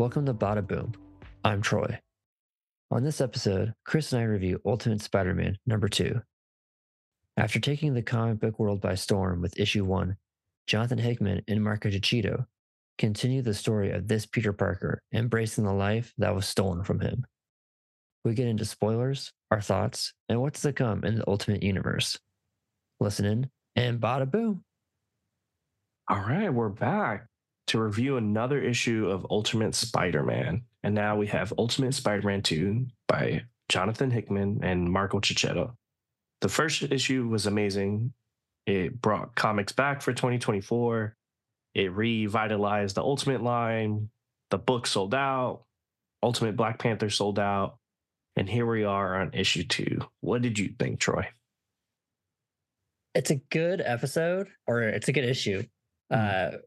Welcome to Bada Boom. I'm Troy. On this episode, Chris and I review Ultimate Spider Man number two. After taking the comic book world by storm with issue one, Jonathan Hickman and Marco Checchetto continue the story of this Peter Parker embracing the life that was stolen from him. We get into spoilers, our thoughts, and what's to come in the Ultimate Universe. Listen in and bada boom. All right, we're back to review another issue of Ultimate Spider Man. And now we have Ultimate Spider Man 2 by Jonathan Hickman and Marco Checchetto. The first issue was amazing. It brought comics back for 2024. It revitalized the Ultimate line. The book sold out. Ultimate Black Panther sold out. And here we are on issue two. What did you think, Troy? It's a good episode, or it's a good issue. Mm-hmm. Uh,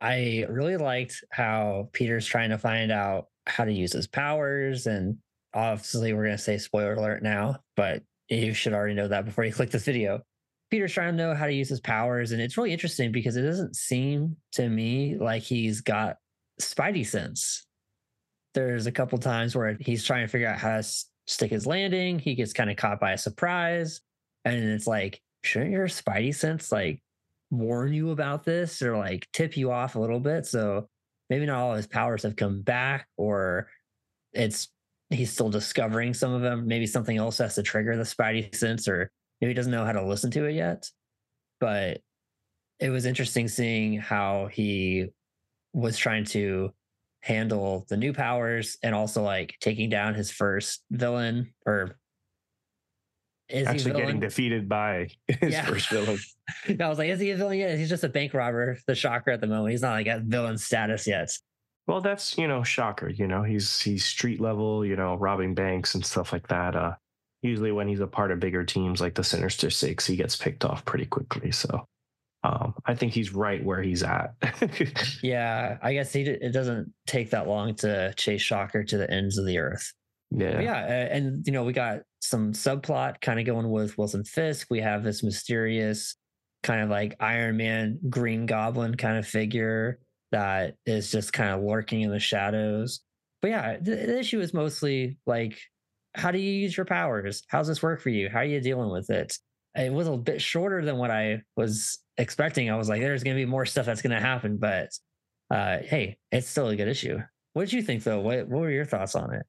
I really liked how Peter's trying to find out how to use his powers. And obviously, we're going to say spoiler alert now, but you should already know that before you click this video. Peter's trying to know how to use his powers. And it's really interesting because it doesn't seem to me like he's got Spidey sense. There's a couple times where he's trying to figure out how to stick his landing. He gets kind of caught by a surprise. And it's like, shouldn't your Spidey sense like warn you about this or like tip you off a little bit? So maybe not all of his powers have come back or it's he's still discovering some of them. Maybe something else has to trigger the Spidey sense, or maybe he doesn't know how to listen to it yet. But it was interesting seeing how he was trying to handle the new powers and also like taking down his first villain or is actually getting defeated by his yeah. first villain. I was like, is he a villain yet? He's just a bank robber, the shocker at the moment. He's not like at villain status yet. Well, that's you know, shocker. You know, he's he's street level. You know, robbing banks and stuff like that. Uh, usually when he's a part of bigger teams like the Sinister Six, he gets picked off pretty quickly. So, um, I think he's right where he's at. yeah, I guess he it doesn't take that long to chase Shocker to the ends of the earth. Yeah, yeah, and you know, we got some subplot kind of going with Wilson Fisk. We have this mysterious kind of like Iron Man, Green Goblin kind of figure that is just kind of lurking in the shadows. But yeah, the, the issue is mostly like, how do you use your powers? How's this work for you? How are you dealing with it? It was a bit shorter than what I was expecting. I was like, there's going to be more stuff that's going to happen, but uh, hey, it's still a good issue. What did you think though? What what were your thoughts on it?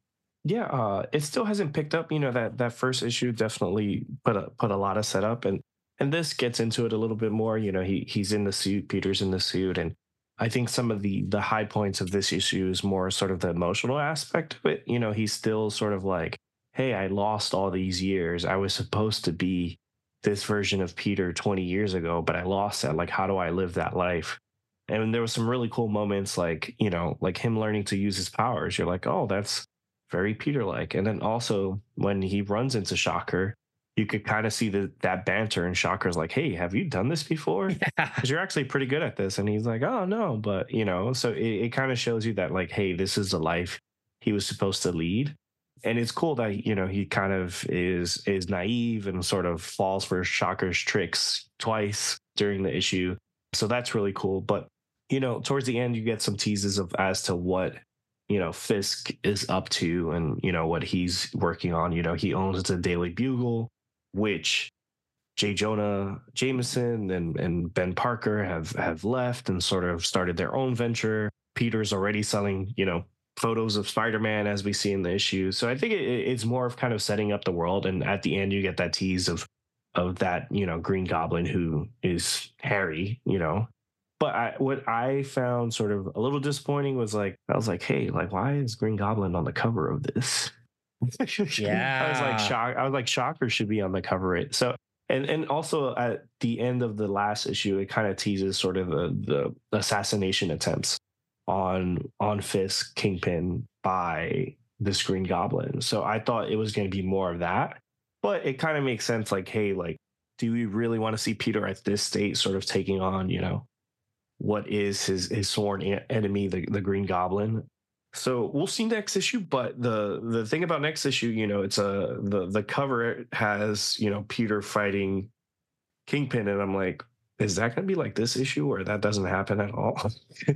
Yeah, uh, it still hasn't picked up. You know that that first issue definitely put a put a lot of setup, and and this gets into it a little bit more. You know, he he's in the suit, Peter's in the suit, and I think some of the the high points of this issue is more sort of the emotional aspect of it. You know, he's still sort of like, "Hey, I lost all these years. I was supposed to be this version of Peter 20 years ago, but I lost that. Like, how do I live that life?" And there was some really cool moments, like you know, like him learning to use his powers. You're like, "Oh, that's very Peter-like." And then also when he runs into Shocker, you could kind of see the, that banter and Shocker's like, Hey, have you done this before? Because yeah. you're actually pretty good at this. And he's like, Oh no. But you know, so it, it kind of shows you that like, Hey, this is the life he was supposed to lead. And it's cool that, you know, he kind of is, is naive and sort of falls for Shocker's tricks twice during the issue. So that's really cool. But, you know, towards the end, you get some teases of as to what you know Fisk is up to and you know what he's working on. You know, he owns the Daily Bugle which Jay Jonah Jameson and, and Ben Parker have have left and sort of started their own venture. Peter's already selling, you know, photos of Spider-Man as we see in the issue. So I think it, it's more of kind of setting up the world. And at the end, you get that tease of of that, you know, Green Goblin who is Harry, you know. But I, what I found sort of a little disappointing was like I was like, hey, like why is Green Goblin on the cover of this? yeah. I was like shock. I was like Shocker should be on the cover. It so and and also at the end of the last issue, it kind of teases sort of the the assassination attempts on on Fisk Kingpin by the Green Goblin. So I thought it was going to be more of that, but it kind of makes sense. Like, hey, like, do we really want to see Peter at this state, sort of taking on, you know, what is his his sworn enemy, the the Green Goblin? So we'll see next issue, but the the thing about next issue, you know, it's a the the cover has you know Peter fighting Kingpin, and I'm like, is that going to be like this issue or that doesn't happen at all? uh,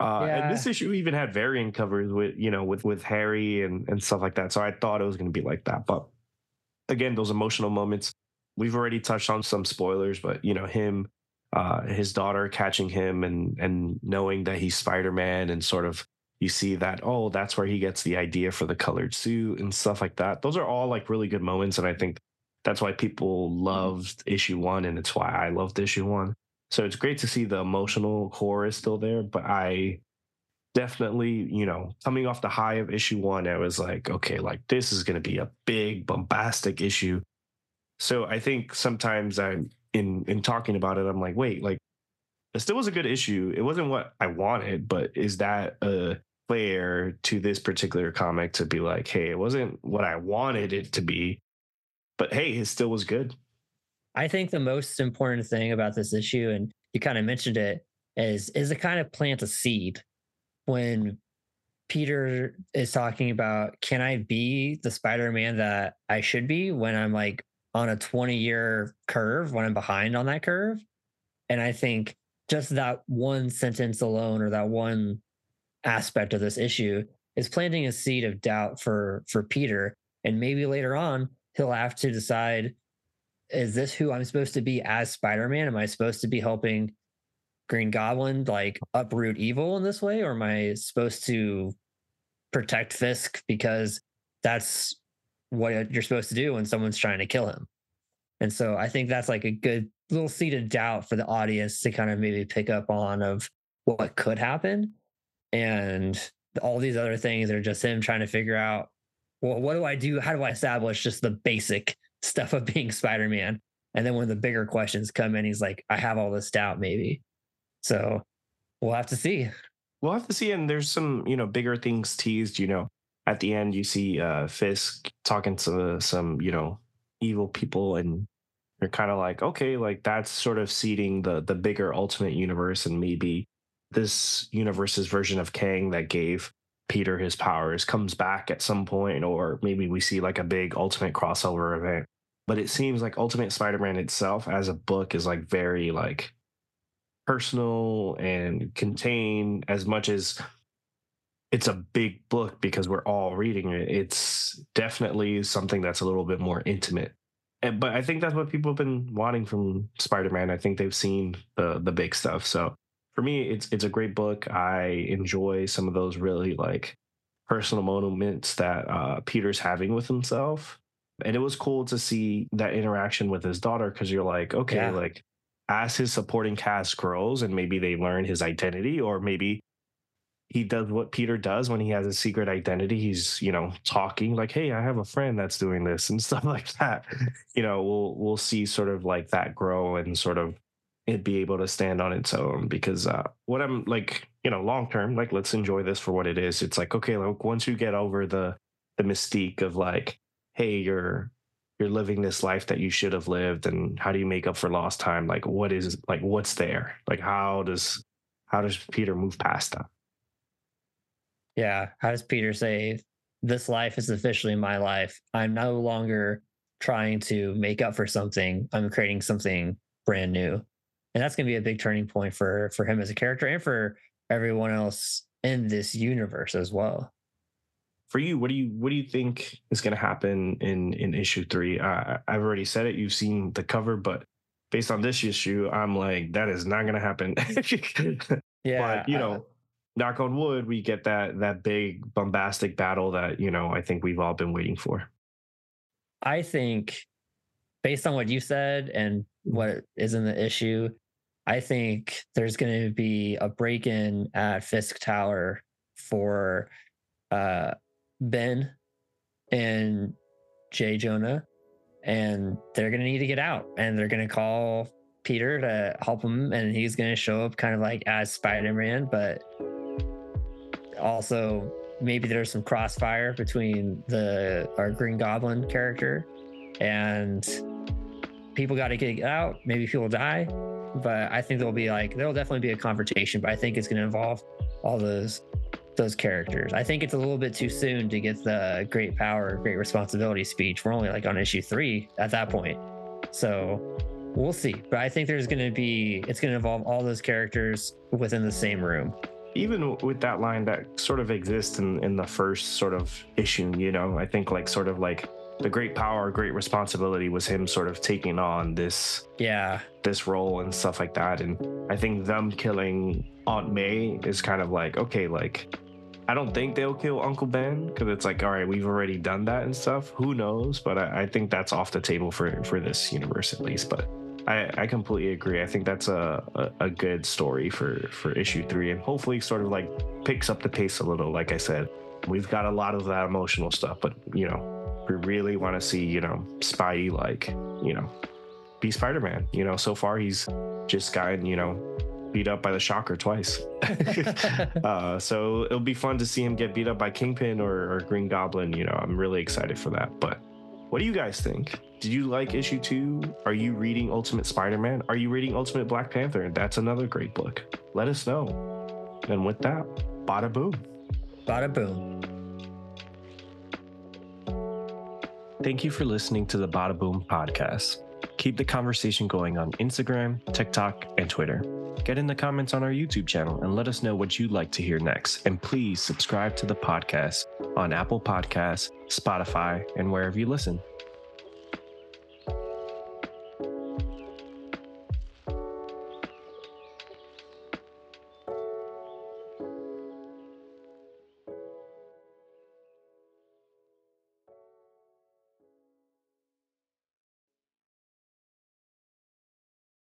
yeah. And this issue even had variant covers with, you know, with, with Harry and, and stuff like that. So I thought it was going to be like that. But again, those emotional moments, we've already touched on some spoilers, but, you know, him, uh, his daughter catching him and, and knowing that he's Spider-Man and sort of you see that, oh, that's where he gets the idea for the colored suit and stuff like that. Those are all like really good moments. And I think that's why people loved issue one, and it's why I loved issue one. So it's great to see the emotional core is still there, but I definitely, you know, coming off the high of issue one, I was like, okay, like this is going to be a big bombastic issue. So I think sometimes I'm in in talking about it, I'm like, wait, like it still was a good issue. It wasn't what I wanted, but is that a fair to this particular comic to be like, hey, it wasn't what I wanted it to be, but hey, it still was good. I think the most important thing about this issue, and you kind of mentioned it, is is it kind of plant a seed when Peter is talking about can I be the Spider-Man that I should be when I'm like on a 20 year curve, when I'm behind on that curve. And I think just that one sentence alone or that one aspect of this issue is planting a seed of doubt for for Peter. And maybe later on, he'll have to decide is this who I'm supposed to be as Spider Man? Am I supposed to be helping Green Goblin like uproot evil in this way? Or am I supposed to protect Fisk because that's what you're supposed to do when someone's trying to kill him? And so I think that's like a good little seed of doubt for the audience to kind of maybe pick up on of what could happen. And all these other things are just him trying to figure out well, what do I do? How do I establish just the basic stuff of being Spider Man? And then when the bigger questions come in, he's like, I have all this doubt, maybe. So we'll have to see. We'll have to see. And there's some, you know, bigger things teased. You know, at the end, you see uh, Fisk talking to some, you know, evil people, and you're kind of like, okay, like that's sort of seeding the the bigger Ultimate Universe, and maybe this universe's version of Kang that gave Peter his powers comes back at some point, or maybe we see like a big ultimate crossover event. But it seems like Ultimate Spider-Man itself as a book is like very like personal and contained as much as it's a big book because we're all reading it. It's definitely something that's a little bit more intimate. And, but I think that's what people have been wanting from Spider-Man. I think they've seen the the big stuff. So for me, it's it's a great book. I enjoy some of those really like personal moments that uh, Peter's having with himself, and it was cool to see that interaction with his daughter because you're like, okay, yeah. like as his supporting cast grows and maybe they learn his identity, or maybe he does what Peter does when he has a secret identity. He's, you know, talking like, "Hey, I have a friend that's doing this" and stuff like that. You know, we'll we'll see sort of like that grow and sort of it be able to stand on its own because uh, what i'm like you know long term like let's enjoy this for what it is it's like okay like once you get over the the mystique of like hey you're you're living this life that you should have lived and how do you make up for lost time like what is like what's there like how does how does peter move past that yeah how does peter say this life is officially my life. I'm no longer trying to make up for something. I'm creating something brand new. And that's going to be a big turning point for for him as a character and for everyone else in this universe as well. For you what do you what do you think is going to happen in in issue three? Uh, i've already said it you've seen the cover but based on this issue i'm like that is not going to happen. Yeah but you know knock on wood we get that that big bombastic battle that you know i think we've all been waiting for. I think based on what you said and what is in the issue I think there's going to be a break in at Fisk Tower for uh, Ben and Jay Jonah, and they're going to need to get out, and they're going to call Peter to help him, and he's going to show up kind of like as Spider Man, but also maybe there's some crossfire between the our Green Goblin character and people got to get out. Maybe people die but I think there'll be like there'll definitely be a confrontation, but I think it's going to involve all those those characters. I think it's a little bit too soon to get the great power, great responsibility speech. We're only like on issue three at that point, so we'll see. But I think there's going to be it's going to involve all those characters within the same room. Even with that line that sort of exists in in the first sort of issue, you know, I think like sort of like the great power, great responsibility was him sort of taking on this yeah this role and stuff like that. And I think them killing Aunt May is kind of like okay, like I don't think they'll kill Uncle Ben because it's like all right, we've already done that and stuff. Who knows? But I, I think that's off the table for for this universe at least. But I, I completely agree. I think that's a, a, a good story for for issue three, and hopefully sort of like picks up the pace a little. Like I said, we've got a lot of that emotional stuff, but you know we really want to see, you know, Spidey like, you know, be Spider Man. You know, so far he's just gotten, you know, beat up by the Shocker twice. uh, so it'll be fun to see him get beat up by Kingpin or, or Green Goblin. You know, I'm really excited for that. But what do you guys think? Did you like issue two? Are you reading Ultimate Spider Man? Are you reading Ultimate Black Panther? That's another great book. Let us know. And with that, bada boom. Bada boom. Thank you for listening to the Bada Boom podcast. Keep the conversation going on Instagram, TikTok, and Twitter. Get in the comments on our YouTube channel and let us know what you'd like to hear next. And please subscribe to the podcast on Apple Podcasts, Spotify, and wherever you listen.